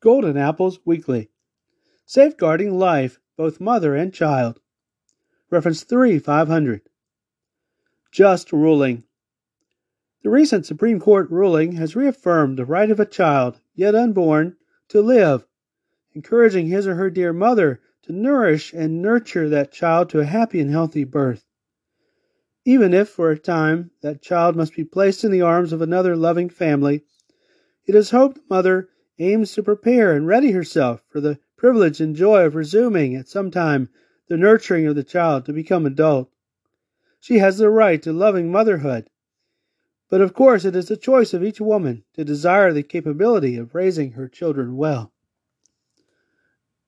Golden Apples Weekly. Safeguarding Life, both Mother and Child. Reference 3 500. Just Ruling. The recent Supreme Court ruling has reaffirmed the right of a child, yet unborn, to live, encouraging his or her dear mother to nourish and nurture that child to a happy and healthy birth. Even if, for a time, that child must be placed in the arms of another loving family, it is hoped the mother aims to prepare and ready herself for the privilege and joy of resuming at some time the nurturing of the child to become adult. She has the right to loving motherhood. But of course, it is the choice of each woman to desire the capability of raising her children well.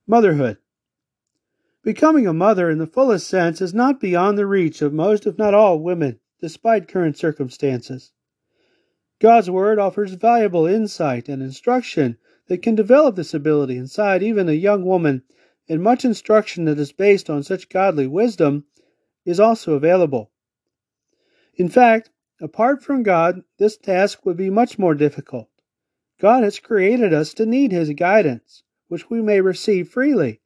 Motherhood. Becoming a mother in the fullest sense is not beyond the reach of most, if not all, women, despite current circumstances. God's Word offers valuable insight and instruction that can develop this ability inside even a young woman, and much instruction that is based on such godly wisdom is also available. In fact, apart from God, this task would be much more difficult. God has created us to need His guidance, which we may receive freely.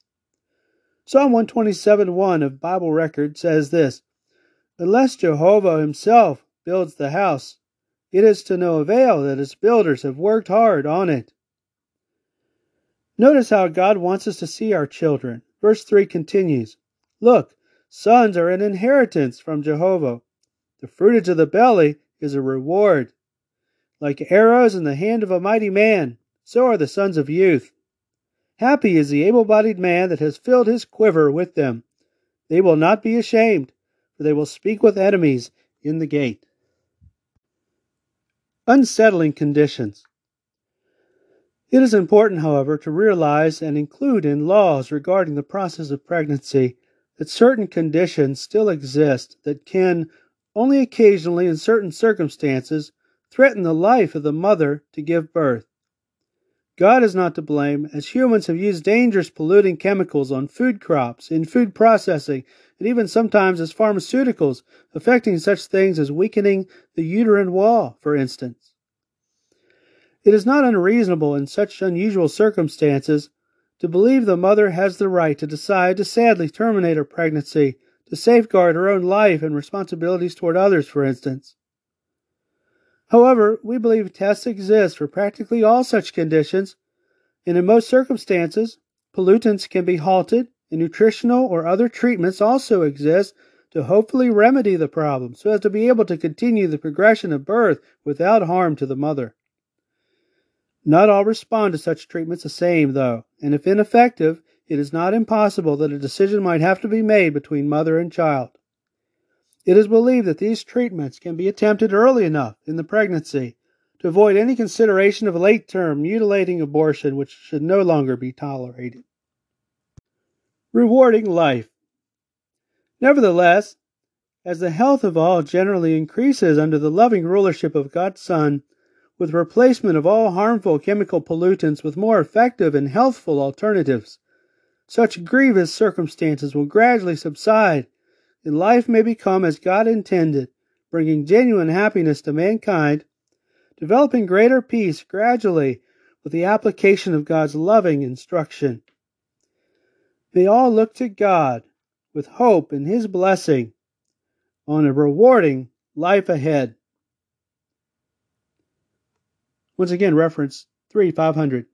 Psalm 127 1 of Bible Record says this Unless Jehovah Himself builds the house, it is to no avail that its builders have worked hard on it. Notice how God wants us to see our children. Verse 3 continues Look, sons are an inheritance from Jehovah. The fruitage of the belly is a reward. Like arrows in the hand of a mighty man, so are the sons of youth. Happy is the able bodied man that has filled his quiver with them. They will not be ashamed, for they will speak with enemies in the gate. Unsettling conditions. It is important, however, to realize and include in laws regarding the process of pregnancy that certain conditions still exist that can, only occasionally in certain circumstances, threaten the life of the mother to give birth. God is not to blame, as humans have used dangerous polluting chemicals on food crops, in food processing, and even sometimes as pharmaceuticals, affecting such things as weakening the uterine wall, for instance. It is not unreasonable in such unusual circumstances to believe the mother has the right to decide to sadly terminate her pregnancy to safeguard her own life and responsibilities toward others, for instance. However, we believe tests exist for practically all such conditions, and in most circumstances, pollutants can be halted, and nutritional or other treatments also exist to hopefully remedy the problem so as to be able to continue the progression of birth without harm to the mother. Not all respond to such treatments the same, though, and if ineffective, it is not impossible that a decision might have to be made between mother and child. It is believed that these treatments can be attempted early enough in the pregnancy to avoid any consideration of late term mutilating abortion, which should no longer be tolerated. Rewarding life. Nevertheless, as the health of all generally increases under the loving rulership of God's Son, with replacement of all harmful chemical pollutants with more effective and healthful alternatives, such grievous circumstances will gradually subside and life may become as God intended, bringing genuine happiness to mankind, developing greater peace gradually with the application of God's loving instruction. May all look to God with hope in His blessing on a rewarding life ahead. Once again, reference 3 500.